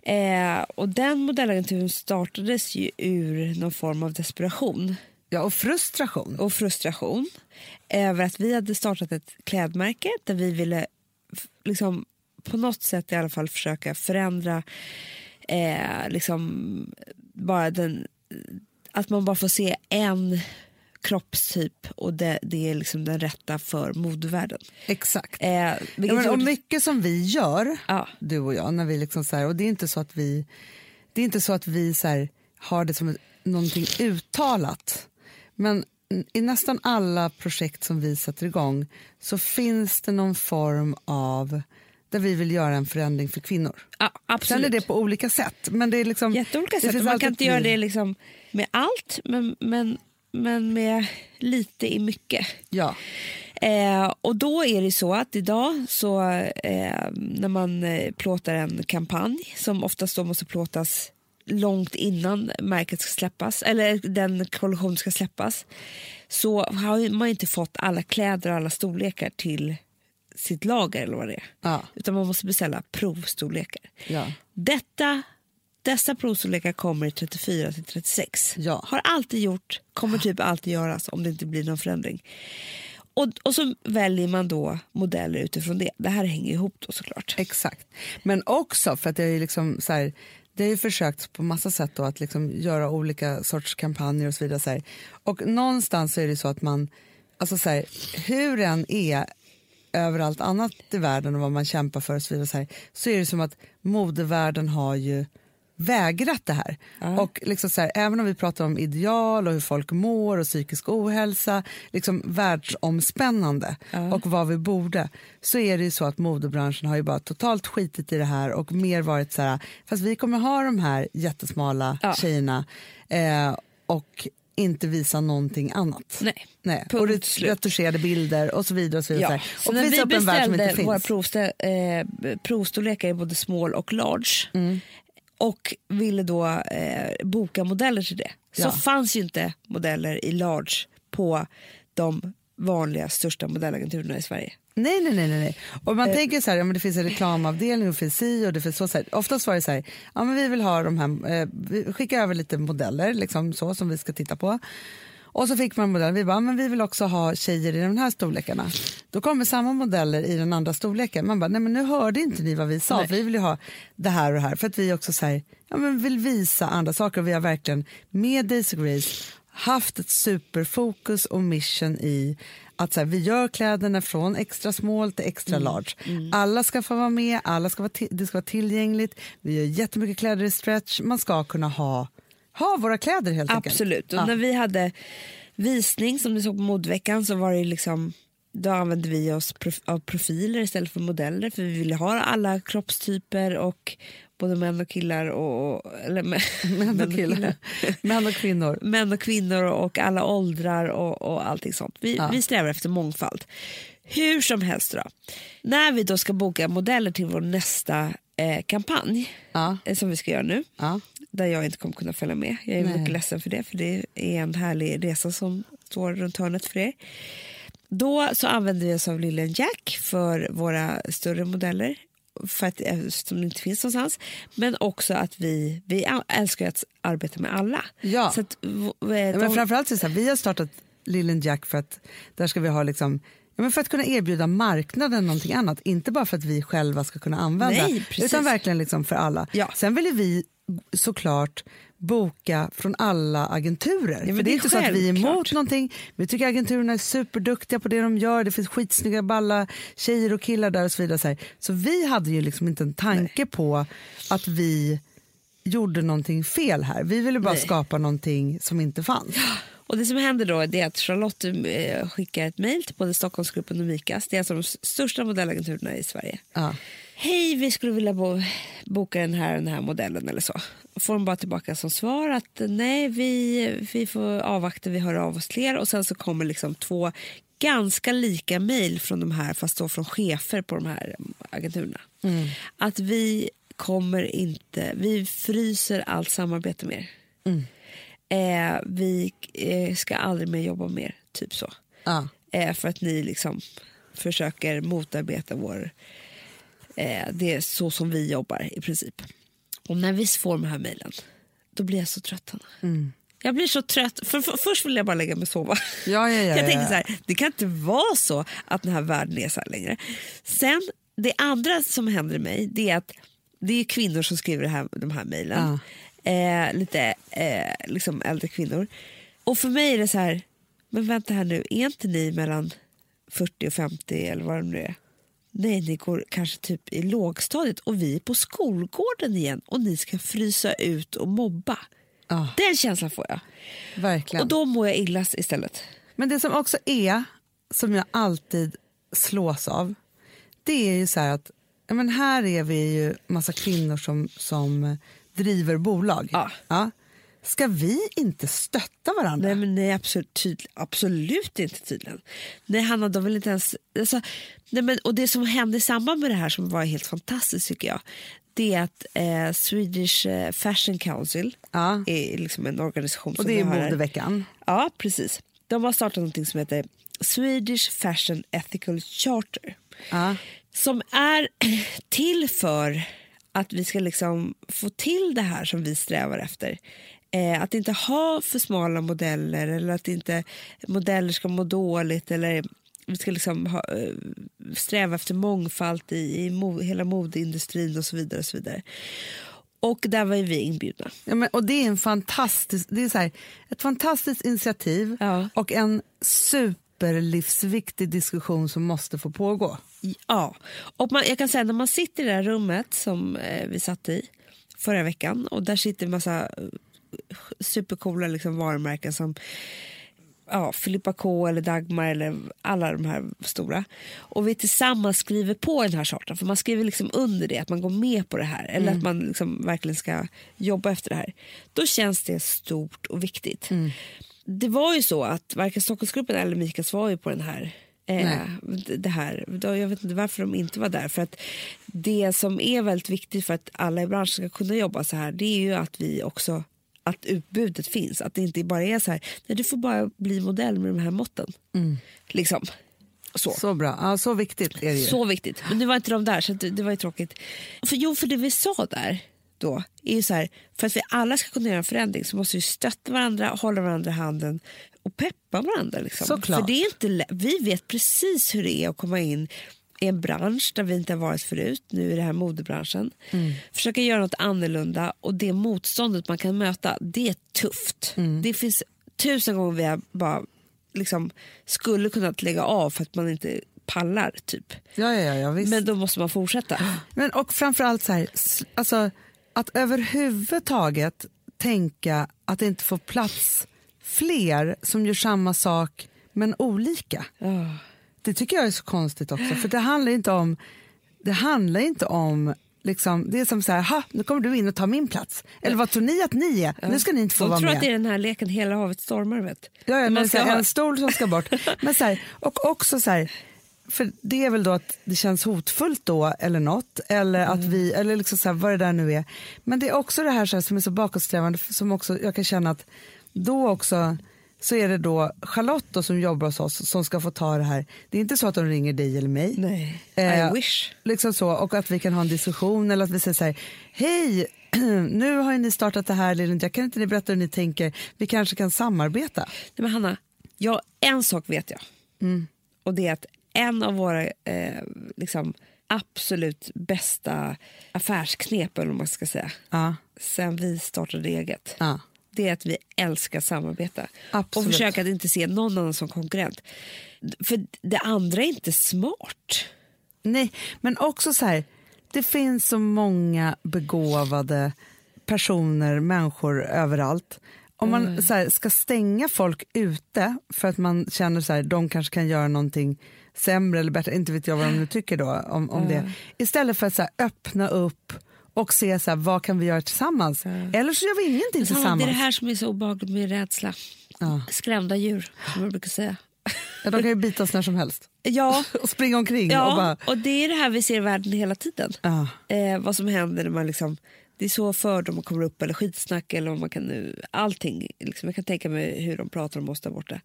Eh, och den modellagenturen startades ju ur någon form av desperation ja och frustration. och frustration över att vi hade startat ett klädmärke där vi ville liksom, på något sätt i alla fall försöka förändra eh, liksom, bara den, att man bara får se en kroppstyp och det, det är liksom den rätta för modevärlden. Exakt. Eh, Ja, men, och mycket som vi gör, Ja. du och jag, när vi liksom så här, och det är inte så att vi, det är inte så att vi så här, har det som någonting uttalat. Men i nästan alla projekt som vi sätter igång så finns det någon form av där vi vill göra en förändring för kvinnor. ja, Sen absolut. är det på olika sätt. Men det är liksom, Jätteolika det sätt. Man kan inte göra det liksom med allt, men, men, men med lite i mycket. Ja, Eh, och då är det så att idag så eh, när man eh, plåtar en kampanj som oftast då måste plåtas långt innan märket ska släppas eller den kollektion ska släppas så har man inte fått alla kläder och alla storlekar till sitt lager eller vad det är. ja, Utan man måste beställa provstorlekar. ja. Detta, dessa provstorlekar kommer i 34 till 36. Ja. Har alltid gjort, kommer typ alltid göras om det inte blir någon förändring. Och, och så väljer man då modeller utifrån det. Det här hänger ihop då såklart. Exakt. Men också för att det är liksom så här, det har ju försökt på massa sätt då att liksom göra olika sorts kampanjer och så vidare. Så här. Och någonstans är det så att man, alltså så här, hur den är överallt annat i världen och vad man kämpar för och så vidare så, här, så är det som att modevärlden har ju vägrat det här. Och liksom så här, även om vi pratar om ideal och hur folk mår och psykisk ohälsa, liksom världsomspännande och vad vi borde, så är det ju så att modebranschen har ju bara totalt skitit i det här och mer varit så här, fast vi kommer ha de här jättesmala Ja. tjejerna eh, och inte visa någonting annat. Nej. Nej. Punkt Och retuscherade bilder och så vidare. Och så vidare. Ja. Så när och visa vi upp en värld som inte beställde våra finns. provstä, eh, provstorlekar i både small och large Mm. Och ville då eh, boka modeller till det så Ja. fanns ju inte modeller i large på de vanliga största modellagenturerna i Sverige. Nej, nej, nej. nej. Och Eh. man tänker så här, ja, men det finns en reklamavdelning och det finns si och det finns så. så här. Oftast var det så här, ja, men vi vill ha de här, eh, vi skickar över lite modeller liksom så som vi ska titta på. Och så fick man modeller, vi bara, men vi vill också ha tjejer i de här storlekarna. Då kommer samma modeller i den andra storleken. Man bara, nej men nu hörde inte ni vad vi sa, Nej. för vi vill ju ha det här och det här. För att vi också så här, ja, men vill visa andra saker och vi har verkligen med Daisy Grace haft ett superfokus och mission i att så här, vi gör kläderna från extra small till extra large. Alla ska få vara med, alla ska vara det ska vara tillgängligt. Vi gör jättemycket kläder i stretch. Man ska kunna ha, ha våra kläder helt enkelt. Absolut. Och Ja. när vi hade visning som ni såg på modeveckan så var det liksom då använde vi oss prof- av profiler istället för modeller för vi ville ha alla kroppstyper och både män och killar och, och eller män, Män och killar. Män och kvinnor. män och kvinnor och alla åldrar och, och allting sånt. Vi, Ja. vi strävar efter mångfald. Hur som helst då. När vi då ska boka modeller till vår nästa eh, kampanj Ja, eh, som vi ska göra nu ja. Där jag inte kommer kunna följa med. Jag är Nej. mycket ledsen för det, för det är en härlig resa som står runt hörnet för er. Då så använder vi oss av Lillen Jack för våra större modeller för att, eftersom det inte finns någonstans. Men också att vi, vi älskar att arbeta med alla. Ja. Så att, Ja, de, men framförallt så här, vi har startat Lillen Jack för att där ska vi ha liksom Ja, men för att kunna erbjuda marknaden någonting annat, inte bara för att vi själva ska kunna använda, Nej, utan verkligen liksom för alla. Ja. Sen vill vi såklart boka från alla agenturer. men för det det är inte så att vi är emot självklart. någonting. Vi tycker agenturerna är superduktiga på det de gör. Det finns skitsnygga balla tjejer och killar där och så vidare. Så, här. så vi hade ju liksom inte en tanke på att vi gjorde någonting fel här. Vi ville bara Nej. skapa någonting som inte fanns. Och det som händer då är att Charlotte eh, skickar ett mejl till både Stockholmsgruppen och Mikas. Det är alltså de största modellagenturerna i Sverige. Ja. Hej, vi skulle vilja bo, boka den här, den här modellen eller så. Får de bara tillbaka som svar att nej, vi, vi får avvakta, vi hör av oss till er. Och sen så kommer liksom två ganska lika mejl från de här, fast då från chefer på de här agenturerna. Att vi kommer inte, vi fryser allt samarbete med er. Eh, vi eh, ska aldrig mer jobba med er, typ så. Ja. Eh, för att ni liksom försöker motarbeta vår... Eh, det är så som vi jobbar i princip. Och när vi får de här mejlen, då blir jag så trött. Hanna. Jag blir så trött. För, för, först vill jag bara lägga mig och sova. Ja, ja, ja, jag ja, tänker så här, det kan inte vara så att den här världen är så här längre. Sen, det andra som händer mig, det är att det är kvinnor som skriver det här, de här mejlen. Eh, lite eh, liksom äldre kvinnor. Och för mig är det så här, men vänta här nu, är inte ni mellan 40 och 50 eller vad det nu är? Nej, ni går kanske typ i lågstadiet och vi är på skolgården igen och ni ska frysa ut och mobba. Ja. Den känslan får jag. Verkligen. Och då mår jag illa istället. Men det som också är, som jag alltid slås av, det är ju så här att men här är vi ju massa kvinnor som, som driver bolag. Ja. Ska vi inte stötta varandra? Nej, men nej absolut, tydlig, absolut inte tydligen. Nej, Hanna, de vill inte ens... Alltså, nej, men, och det som hände i samband med det här som var helt fantastiskt tycker jag, det är att eh, Swedish eh, Fashion Council Ja. är liksom en organisation Och det är modeveckan. Ja, precis. De har startat något som heter Swedish Fashion Ethical Charter. Ja. Som är till för att vi ska liksom få till det här som vi strävar efter. Eh, att inte ha för smala modeller eller att inte modeller ska må dåligt eller vi ska liksom ha, eh, sträva efter mångfald i, i mo, hela modeindustrin och så vidare. Och så vidare. Och där var ju vi inbjudna. Ja, men, och det är, en fantastisk, det är så här, ett fantastiskt initiativ Ja. och en superlivsviktig diskussion som måste få pågå. Ja, och man, jag kan säga när man sitter i det här rummet som eh, vi satt i förra veckan och där sitter en massa supercoola liksom, varumärken som ja, Filippa K eller Dagmar eller alla de här stora. Och vi tillsammans skriver på den här chartan för man skriver liksom under det att man går med på det här eller att man liksom verkligen ska jobba efter det här. Då känns det stort och viktigt. Det var ju så att varken Stockholmsgruppen eller Mikas var ju på den här Eh, det här. Jag vet inte varför de inte var där. För att Det som är väldigt viktigt för att alla i branschen ska kunna jobba så här det är ju att vi också att utbudet finns. Att det inte bara är så här, nej, du får bara bli modell med de här måtten. Liksom. Så. Så bra, ja, så viktigt är det ju. Så viktigt. Men nu var inte de där, så det, det var ju tråkigt. För, jo, för det vi sa där då är ju så här, för att vi alla ska kunna göra en förändring så måste vi stötta varandra, hålla varandra i handen och peppa varandra. Liksom. Såklart. För det är inte vi vet precis hur det är att komma in i en bransch där vi inte har varit förut, nu i den här modebranschen. Försöka göra något annorlunda och det motståndet man kan möta, det är tufft. Det finns tusen gånger vi har bara liksom skulle kunnat lägga av för att man inte pallar typ. Ja, ja, ja, visst. Men då måste man fortsätta. Men och framförallt så här, alltså, att överhuvudtaget tänka att det inte får plats fler som gör samma sak men olika. Det tycker jag är så konstigt också. För det handlar inte om, det handlar inte om Liksom, det är som så här, ha, nu kommer du in och tar min plats. Eller vad tror ni att ni är? Nu ska ni inte få De vara tror med. att det är den här leken Hela havet stormar. Vet. Ja, ja, men så här, ha- en stol som ska bort. Men så här, och också så här, för det är väl då att det känns hotfullt då eller något, eller att Mm. vi, eller liksom så här, vad det där nu är. Men det är också det här, så här som är så bakåtsträvande, som också jag kan känna att då också så är det då Charlotte då, som jobbar hos oss som ska få ta det här. Det är inte så att de ringer dig eller mig. Nej, Eh, I wish. Liksom så, och att vi kan ha en diskussion eller att vi säger så här, hej, nu har ni startat det här, Ninja. kan inte ni berätta hur ni tänker? Vi kanske kan samarbeta. Nej, men Hanna, jag, en sak vet jag. Mm. Och det är att en av våra eh, liksom, absolut bästa affärsknep, eller vad man ska säga, Ja. sen vi startade eget. Ja. Det är att vi älskar samarbeta Absolut. och försöka att inte se någon annan som konkurrent. För det andra är inte smart. Nej, men också så här, det finns så många begåvade personer, människor överallt. Om man Mm. så här, ska stänga folk ute för att man känner så här, de kanske kan göra någonting sämre eller bättre, inte vet jag vad de nu tycker då om, om det. Istället för att så här, öppna upp och se så här, vad kan vi göra tillsammans. Eller så gör vi ingenting Samma, tillsammans. det är det här som är så obehagligt med rädsla. Ja. Skrämda djur, som jag brukar säga. Ja, de kan ju bitas när som helst Ja, och springa omkring. Och ja bara, och det är det här vi ser i världen hela tiden. ja. Eh, vad som händer när man liksom... Det är så fördomar kommer upp, eller skitsnack, eller vad man kan nu... Allting. Liksom, jag kan tänka mig hur de pratar om oss där borta.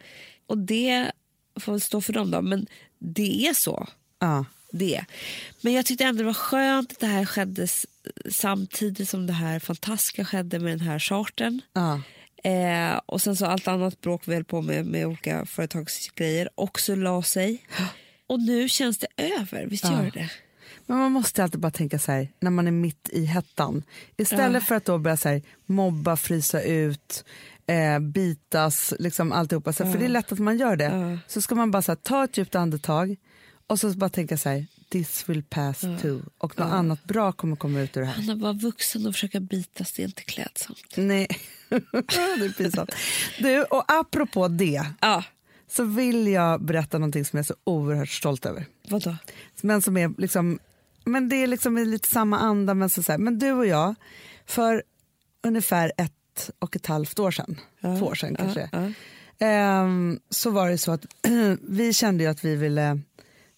Och det får väl stå för dem då, men det är så. Ja. Det. Men jag tyckte ändå det var skönt att det här skedde samtidigt som det här fantastiska skedde med den här chartern. Ja. Eh, och sen så allt annat bråk vi höll på med, med olika företagsgrejer också la sig. Och nu känns det över, visst gör det? Men man måste alltid bara tänka så här, när man är mitt i hettan. Istället Ja. för att då börja så här, mobba, frysa ut, eh, bitas, liksom alltihopa. Så, här, För det är lätt att man gör det. Så ska man bara så här, ta ett djupt andetag och så bara tänka så här, this will pass too. Och något annat bra kommer komma ut ur det här. Han var vuxen och försöka bitas, det är inte klädsamt. Nej, det är pinsamt. Du, och apropå det Ja, så vill jag berätta någonting som jag är så oerhört stolt över. vadå? Men som är liksom, men det är liksom lite samma anda. Men, så så här, men du och jag, för ungefär ett och ett halvt år sedan, två år sedan kanske, ja. ehm, så var det så att vi kände ju att vi ville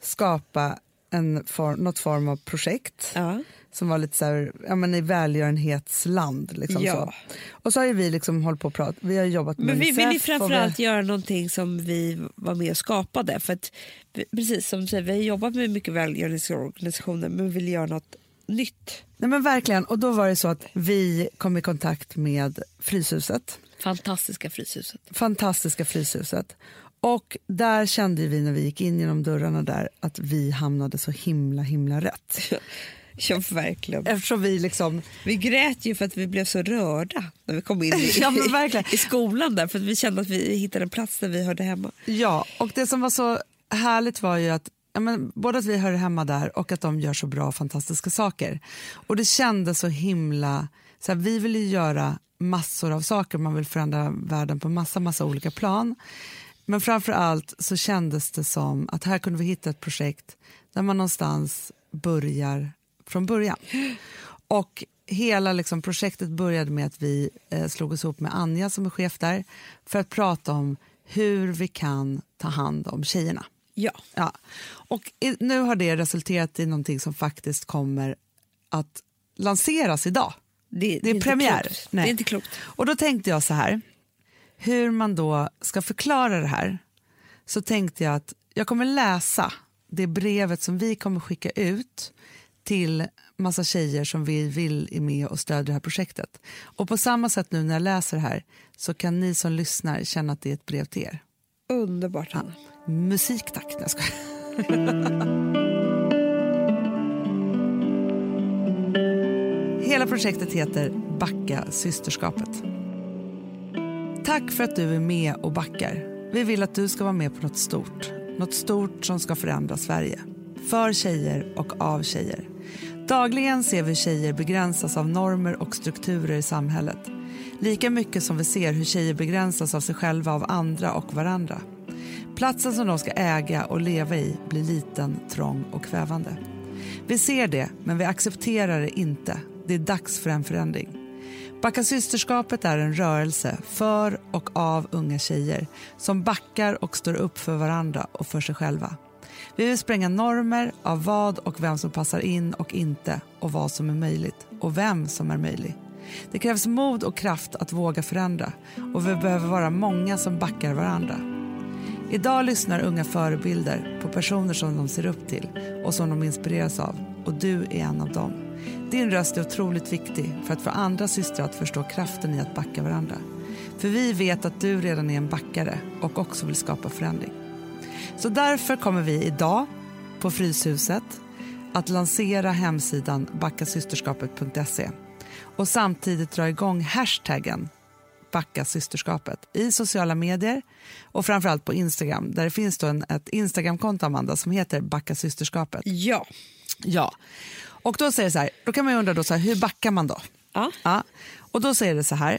skapa en form, något form av projekt Ja. som var lite så här, ja, men i välgörenhetsland. Liksom Ja. så. Och så har vi liksom hållit på och pratat, vi har jobbat med Men vi vill ju Unicef och framförallt vi- göra någonting som vi var med och skapade. För att, vi- precis som du säger, vi har jobbat med mycket välgörenhetsorganisationer men vi vill göra något nytt. Nej men verkligen, och då var det så att vi kom i kontakt med Fryshuset. Fantastiska Fryshuset. fantastiska Fryshuset. Och där kände vi när vi gick in genom dörrarna där att vi hamnade så himla himla rätt. Ja, verkligen. Eftersom vi liksom, Vi grät ju för att vi blev så rörda när vi kom in i, Ja, i skolan där för att vi kände att vi hittade en plats där vi hörde hemma. ja, och det som var så härligt var ju att ja, men, både att vi hör hemma där och att de gör så bra fantastiska saker. Och det kändes så himla, så här, vi vill ju göra massor av saker, man vill förändra världen på massa, massa olika plan. Men framför allt så kändes det som att här kunde vi hitta ett projekt där man någonstans börjar från början. Och hela liksom, projektet började med att vi eh, slog oss ihop med Anja som är chef där för att prata om hur vi kan ta hand om tjejerna. Ja. Ja. Och i, nu har det resulterat i någonting som faktiskt kommer att lanseras idag. Det, Det är inte premiär. klokt. Nej. Det är inte klokt. Och då tänkte jag så här, hur man då ska förklara det här, så tänkte jag att jag kommer läsa det brevet som vi kommer skicka ut till massa tjejer som vi vill är med och stödja det här projektet. Och på samma sätt nu när jag läser det här så kan ni som lyssnar känna att det är ett brev till er. Underbart, Hanna. Musik tack. Jag skojar. Hela projektet heter Backa systerskapet. Tack för att du är med och backar. Vi vill att du ska vara med på något stort. Något stort som ska förändra Sverige. För tjejer och av tjejer. Dagligen ser vi tjejer begränsas av normer och strukturer i samhället. Lika mycket som vi ser hur tjejer begränsas av sig själva, av andra och varandra. Platsen som de ska äga och leva i blir liten, trång och kvävande. Vi ser det, men vi accepterar det inte. Det är dags för en förändring. Backa systerskapet är en rörelse för och av unga tjejer som backar och står upp för varandra och för sig själva. Vi vill spränga normer av vad och vem som passar in och inte och vad som är möjligt och vem som är möjlig. Det krävs mod och kraft att våga förändra och vi behöver vara många som backar varandra. Idag lyssnar unga förebilder på personer som de ser upp till och som de inspireras av och du är en av dem. Din röst är otroligt viktig för att få andra systrar att förstå kraften i att backa varandra. För vi vet att du redan är en backare och också vill skapa förändring. Så därför kommer vi idag på Fryshuset att lansera hemsidan backasysterskapet.se och samtidigt dra igång hashtaggen Backa systerskapet i sociala medier och framförallt på Instagram där det finns då en, ett Instagramkonto Amanda som heter Backa systerskapet. Ja. Ja, och då säger så här, då kan man ju undra då så här, hur backar man då? Ja. Ja, och då säger det så här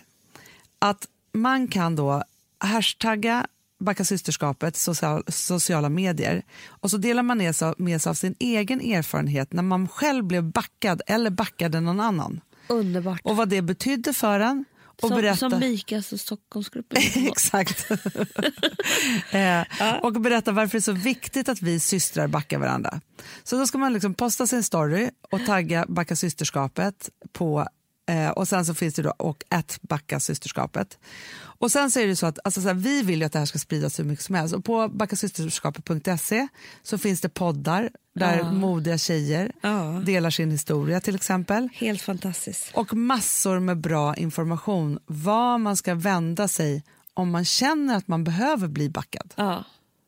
att man kan då hashtagga Backa systerskapet social, sociala medier och så delar man med sig, med sig av sin egen erfarenhet när man själv blev backad eller backade någon annan Underbart. och vad det betydde för en. Och som, berätta... som Mikas och Stockholmsgruppen. Exakt. eh, och berätta varför det är så viktigt att vi systrar backar varandra. Så då ska man liksom posta sin story och tagga Backa systerskapet på Eh, och sen så finns det då och att backa systerskapet. Och sen så är det så att alltså så här, vi vill ju att det här ska spridas hur mycket som helst. Och på backasysterskapet.se så finns det poddar där Ja. modiga tjejer Ja. delar sin historia till exempel. Helt fantastiskt. Och massor med bra information var man ska vända sig om man känner att man behöver bli backad. Ja.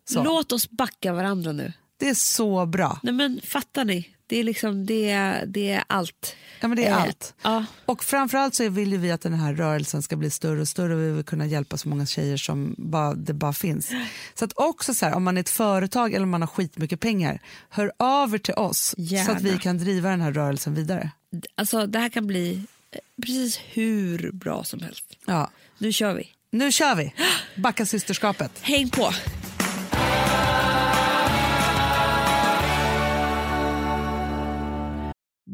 Så. Låt oss backa varandra nu. Det är så bra. Nej men fattar ni? Det är liksom det, det är allt. Ja, men det är Eh, allt. Ja. Och framförallt så vill ju vi att den här rörelsen ska bli större och större och vi vill kunna hjälpa så många tjejer som bara, det bara finns. Så att också så här, om man är ett företag eller om man har skitmycket pengar, hör av er till oss så Gärna. att vi kan driva den här rörelsen vidare. Alltså det här kan bli eh, precis hur bra som helst. Ja. Nu kör vi. Nu kör vi! Backa systerskapet. Häng på!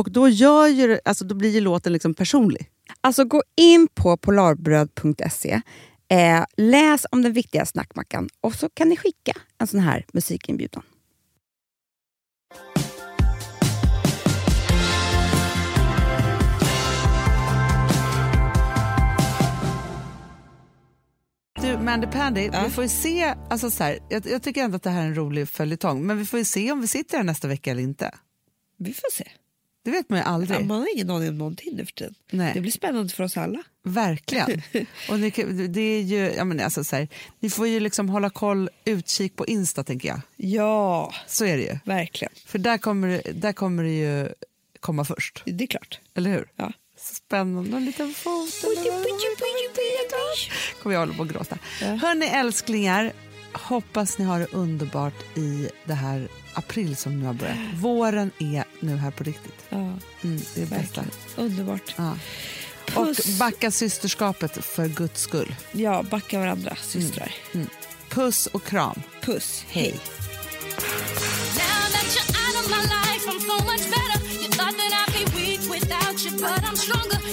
Och då, gör ju, alltså, då blir ju låten liksom personlig. Alltså gå in på polarbröd.se, eh, läs om den viktiga snackmackan och så kan ni skicka en sån här musikinbjudan. Du, Mandy Pandy, Ja. vi får ju se, alltså så här, jag, jag tycker ändå att det här är en rolig följetong, men vi får ju se om vi sitter här nästa vecka eller inte. Vi får se. Det vet man ju aldrig. Ja, man har ingen aning om någonting nu för tiden. Nej. Det blir spännande för oss alla. Verkligen. Och ni, kan- det är ju, ja, men alltså så här, ni får ju liksom hålla koll, utkik på Insta tänker jag. Ja, Så är det ju. verkligen. För där kommer, det- där kommer det ju komma först, Det är klart. eller hur? Ja. Så spännande, en liten fot. kommer jag hålla på att gråta. Ja. Hörni älsklingar, hoppas ni har det underbart i det här april som nu har börjat. Våren är nu här på riktigt. Ja, Mm, det är det bästa. Underbart. Ja. Och backa systerskapet för guds skull. Ja, backa varandra, systrar. Puss och kram. Puss. Hej.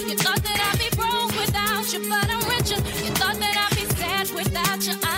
You thought that I'd be broke without you, but I'm richer. You thought that I'd be sad without you, I